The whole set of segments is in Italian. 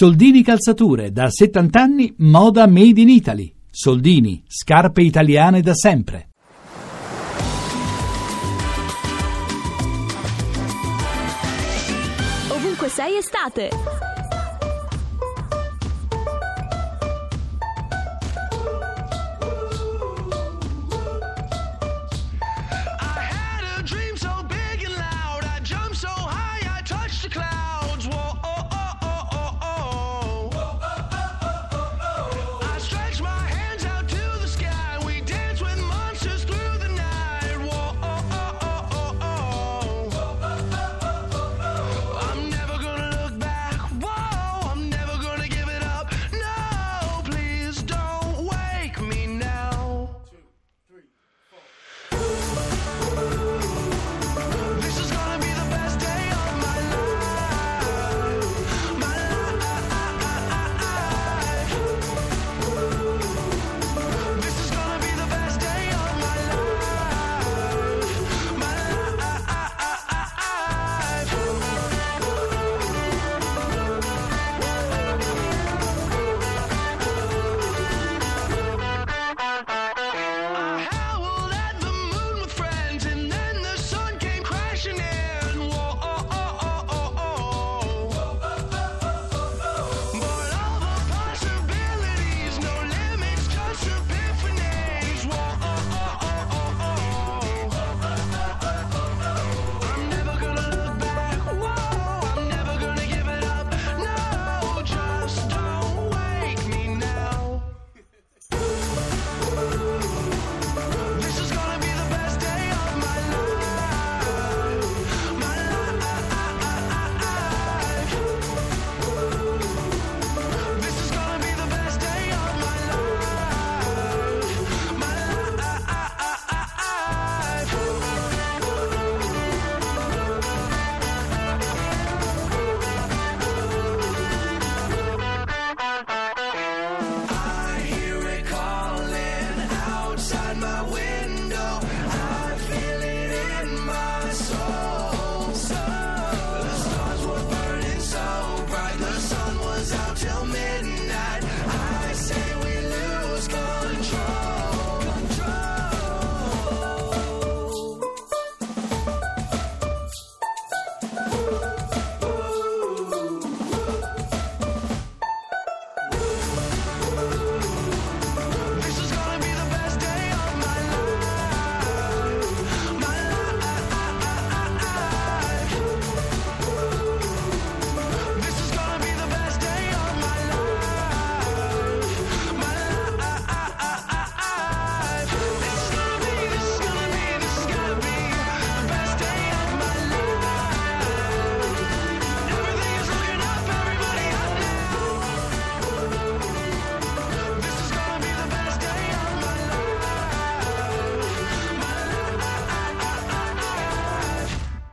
Soldini Calzature, da 70 anni, moda made in Italy. Soldini, scarpe italiane da sempre. Ovunque sei estate.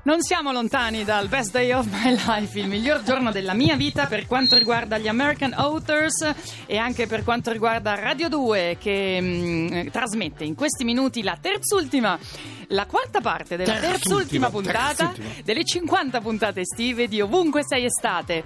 Non siamo lontani dal Best Day of My Life, il miglior giorno della mia vita per quanto riguarda gli American Authors e anche per quanto riguarda Radio 2 che mm, trasmette in questi minuti la terzultima, la quarta parte della terzultima, Terzultima, puntata terzultima. delle 50 puntate estive di Ovunque Sei Estate.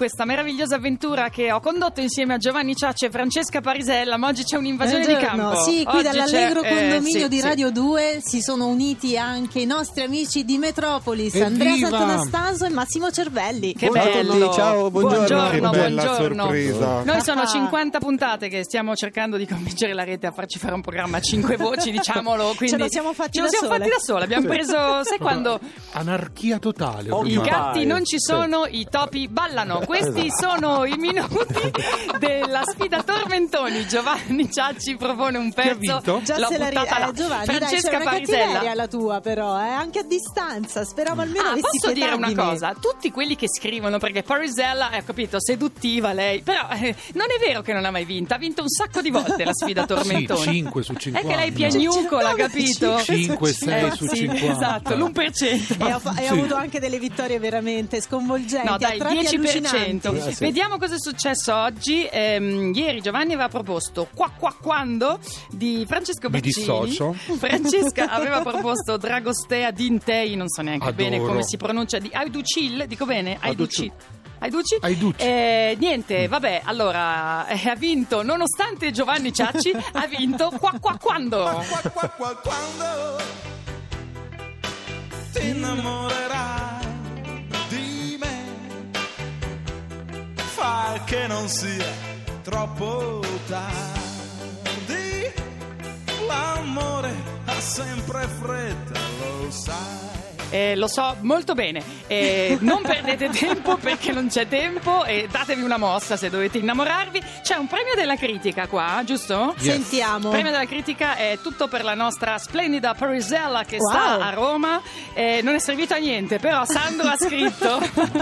Questa meravigliosa avventura che ho condotto insieme a Giovanni Ciacci e Francesca Parisella, ma oggi c'è un'invasione di Buongiorno. campo. Sì, qui Oggi dall'allegro c'è- eh, condominio sì, di sì. Radio 2 si sono uniti anche i nostri amici di Metropolis, Evviva! Andrea Sant'Anastaso e Massimo Cervelli. Che Ciao a bello! tutti, ciao, buongiorno. buongiorno, Che bella buongiorno. sorpresa. Noi sono Ah. 50 puntate che stiamo cercando di convincere la rete a farci fare un programma a 5 voci, diciamolo. Quindi Ce lo siamo fatti ce lo da siamo sole. fatti da sole. Abbiamo preso, sai quando Anarchia totale. i ormai. gatti non ci sono, i topi ballano. Questi sono i minuti della sfida Tormentoni. Giovanni Ciacci propone un pezzo. Già L'ho se la ri- eh, Giovanni, dai, Francesca una Parisella. la tua però, eh, anche a distanza. Speravo almeno Ah, avessi posso dire una cosa? Tutti quelli che scrivono, perché Parisella, eh, ho capito, seduttiva lei, però eh, non è vero che non ha mai vinto, ha vinto un sacco di volte la sfida Tormentoni. Sì, 5 su 50. È che lei è piagnucola, capito? 5, 6 Eh, su sì, 50. Esatto, l'1%. E ha, fa- e ha Sì. avuto anche delle vittorie veramente sconvolgenti. No, dai, tratti 10%. Allucinanti. Eh, sì. Vediamo cosa è successo oggi. Ehm, ieri Giovanni aveva proposto Qua Qua Quando di Francesco Mi Baccini. dissocio. Francesca aveva proposto Dragostea Dintei, non so neanche Adoro. bene come si pronuncia, di Aiducil, dico bene? Aiducil. Aiducci? Aiducci. Eh, niente, vabbè, allora, eh, ha vinto, nonostante Giovanni Ciacci, ha vinto qua qua quando? Qua, qua, qua, quando ti innamorerai che non sia troppo tardi. L'amore ha sempre fretta, lo sai. Eh, lo so molto bene, Eh, non perdete tempo perché non c'è tempo e datevi una mossa se dovete innamorarvi. C'è un premio della critica qua, giusto? Sentiamo. Il premio della critica è tutto per la nostra splendida Parisella che Wow. sta a Roma. Eh, non è servito a niente, però Sandro ha scritto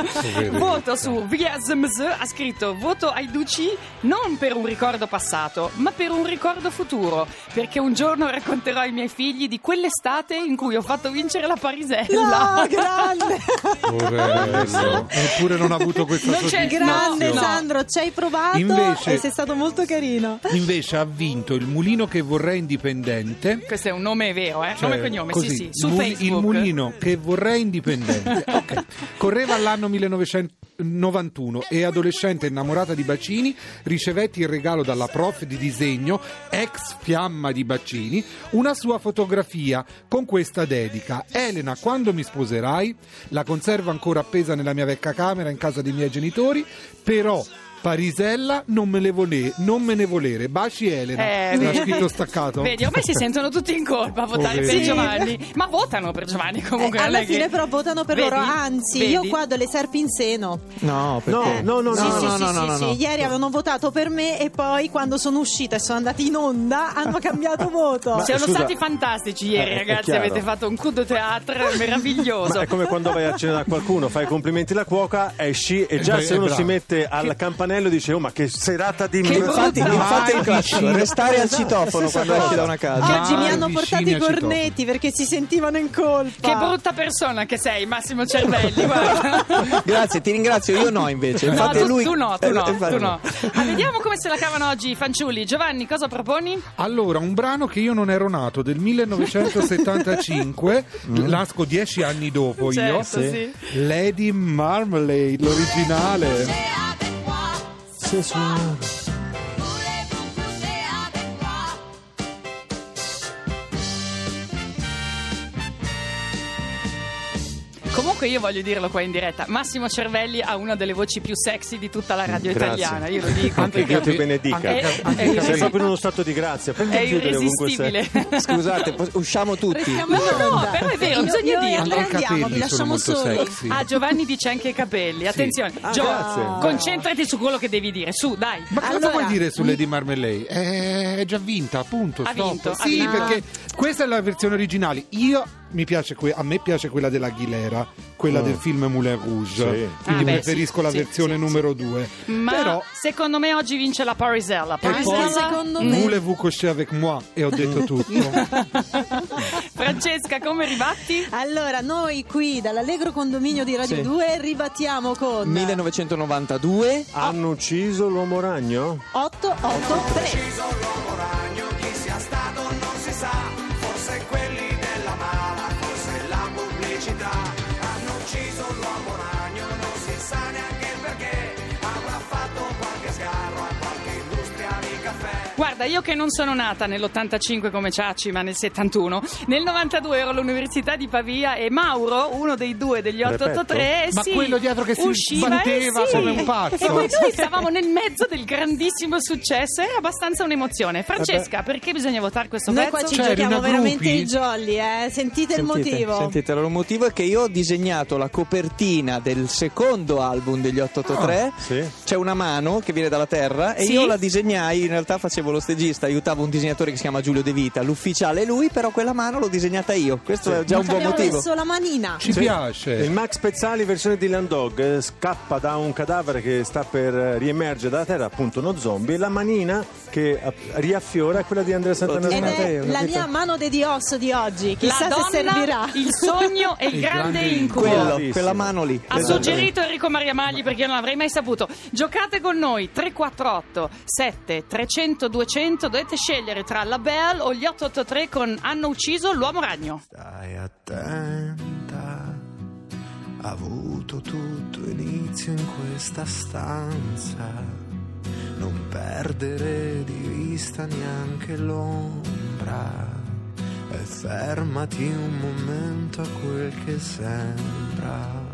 voto su VSMZ, ha scritto voto ai Duci non per un ricordo passato, ma per un ricordo futuro, perché un giorno racconterò ai miei figli di quell'estate in cui ho fatto vincere la Parisella nulla. No, grande. Eppure non ha avuto questa non c'è, Grande no. Sandro, ci hai provato invece, e sei stato molto carino. Invece ha vinto il mulino che vorrei indipendente. Questo è un nome vero, eh? Cioè, nome e cioè, cognome, così, sì, sì, su Mul- Facebook. Il mulino che vorrei indipendente. Okay. Correva all'anno 1900 91 e adolescente innamorata di Bacini, ricevetti il regalo dalla prof di disegno, ex fiamma di Bacini, una sua fotografia con questa dedica. Elena, quando mi sposerai? La conservo ancora appesa nella mia vecchia camera in casa dei miei genitori, però Parisella non me, le vole- non me ne volere. Baci Elena. Eh, L'ha scritto staccato? Vedi, ormai si sentono tutti in colpa a votare per. Giovanni. Ma votano per Giovanni comunque. Eh, alla è che- fine però votano per Vedi? loro, anzi Vedi? io qua ho delle serpi in seno. No, perché? No, no, no, sì, no, sì, no, sì, no, sì, no, no, sì. no. Ieri avevano votato per me e poi quando sono uscita e sono andati in onda hanno cambiato voto. Siamo scusa. stati fantastici ieri, Eh, ragazzi. Avete fatto un coup de théâtre meraviglioso. Ma è come quando vai a cena da qualcuno, fai i complimenti alla cuoca, esci e già beh, se uno si mette al campanello dice oh ma che serata di Che Infatti, infatti il classico, restare al Esatto, citofono stessa quando esci da una casa. Oggi mi hanno portato i cornetti perché si sentivano in colpa. Che brutta persona che sei, Massimo Cervelli. guarda. Grazie, ti ringrazio, io no invece. No, Infatti tu, lui... tu no, tu Eh, no, infatti tu no. Ma vediamo come se la cavano oggi i fanciulli. Giovanni, cosa proponi? Allora, un brano che io non ero nato, del 1975, nasco dieci anni dopo io. Certo, sì. Lady Marmalade, l'originale. Sì, sì. Comunque io voglio dirlo qua in diretta, Massimo Cervelli ha una delle voci più sexy di tutta la radio Grazie. italiana, io lo dico. Anche Dio ti benedica. È- è-. Sei proprio in uno stato di grazia. Prendi È a chiudere irresistibile. Scusate, usciamo tutti. Restiamo No, no, onda. però è vero, Io- bisogna io dirlo. Andiamo, vi lasciamo soli. Ah, Giovanni dice anche i capelli. Attenzione, Ah, Gio- grazie. concentrati su quello che devi dire. Su, dai. Ma cosa Allora, vuoi dire su Lady Marmalade? Eh, È già vinta, appunto. Ha stop. vinto, ha Sì, vinto. perché questa è la versione originale. Io que- a me piace quella dell'Aguilera, quella del film Moulin Rouge. Sì. Quindi Ah, preferisco sì, la sì, versione sì, numero due. Ma Però secondo me oggi vince la Parisella. poi- Parisella, secondo me. Voulez-vous coucher avec moi? E ho detto tutto. Francesca, come ribatti? Allora, noi qui dall'Allegro Condominio di Radio Sì. 2 ribattiamo con 1992. Hanno ucciso l'uomo ragno? 883. Guarda, io che non sono nata nell'85 come Ciacci, ma nel 71, nel 92 ero all'università di Pavia e Mauro, uno dei due degli 883, eh Ma sì, quello dietro che si usciva, sbatteva eh sì. come un pazzo. E poi noi stavamo nel mezzo del grandissimo successo, era abbastanza un'emozione. Francesca, perché bisogna votare questo Noi pezzo? qua ci Cioè, giochiamo veramente gruppi? i jolly, eh. Sentite, il Sentite, motivo. Sentite, allora, il motivo è che io ho disegnato la copertina del secondo album degli 883. Sì. C'è una mano che viene dalla terra e Sì? io la disegnai, in realtà facevo lo stagista, aiutavo un disegnatore che si chiama Giulio De Vita, l'ufficiale è lui, però quella mano l'ho disegnata io. Questo è già un buon Abbiamo motivo. messo la manina. Ci Sì. piace. Il Max Pezzali versione di Landog eh, scappa da un cadavere che sta per eh, riemergere dalla terra, appunto uno zombie, e la manina che riaffiora è quella di Andrea è ho la mia mano de Dios di oggi. Chissà la se donna, servirà. il sogno e il, Il grande grande incubo. Quello, quella mano lì. Ha suggerito Enrico Maria Magli perché io non l'avrei mai saputo. Giocate con noi 348 7 300 200. Dovete scegliere tra la Belle o gli 883 con Hanno ucciso l'uomo ragno. Stai attenta, ha avuto tutto inizio in questa stanza. Non perdere di vista neanche l'ombra e fermati un momento a quel che sembra.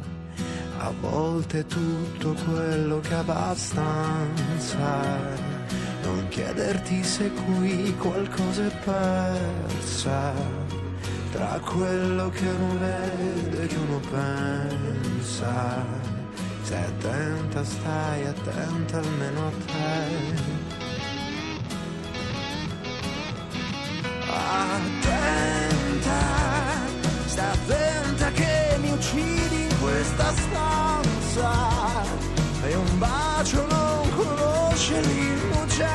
A volte tutto quello che abbastanza. Non chiederti se qui qualcosa è persa. Tra quello che uno vede e che uno pensa. Stai attenta, stai attenta almeno a te. Attenta, stai attenta che mi uccidi in questa stanza e un bacio non conosce l'innocenza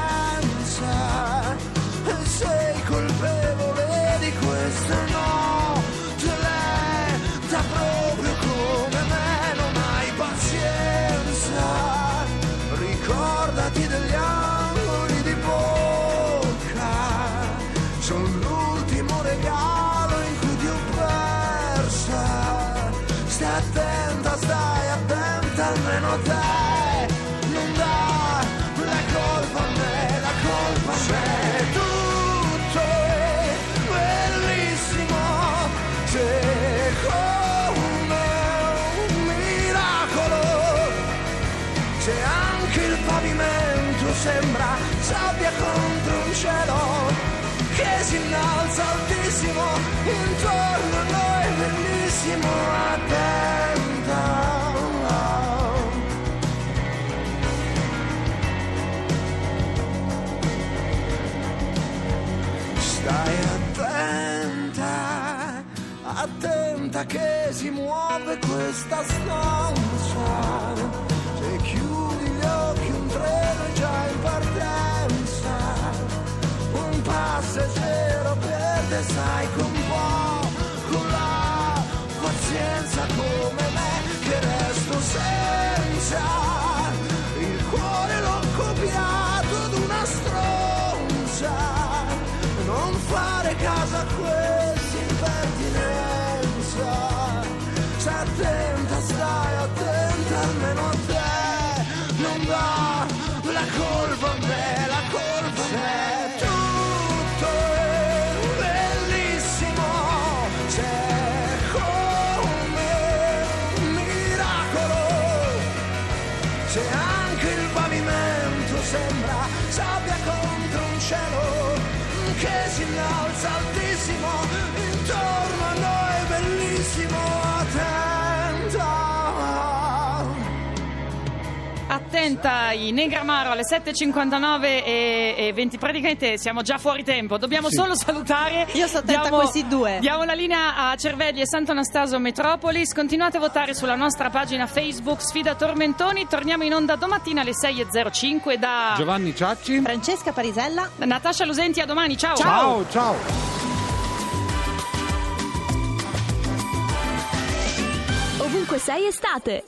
e sei contro un cielo che si innalza altissimo intorno a noi bellissimo attenta. Stai attenta attenta che si muove questa stanza sai con po' con la pazienza come me che resto senza il cuore l'ho copiato ad una stronza. Non fare caso a questa Attenta, i Negramaro alle 7.59 e, e 20. Praticamente siamo già fuori tempo. Dobbiamo solo salutare. Io sto attenta a questi due. Diamo la linea a Cervelli e Sant'Anastaso Metropolis. Continuate a votare sulla nostra pagina Facebook Sfida Tormentoni. Torniamo in onda domattina alle 6.05 da Giovanni Ciacci. Francesca Parisella Natascia Lusenti. A domani. Ciao. Ciao, ciao. Ovunque sei estate.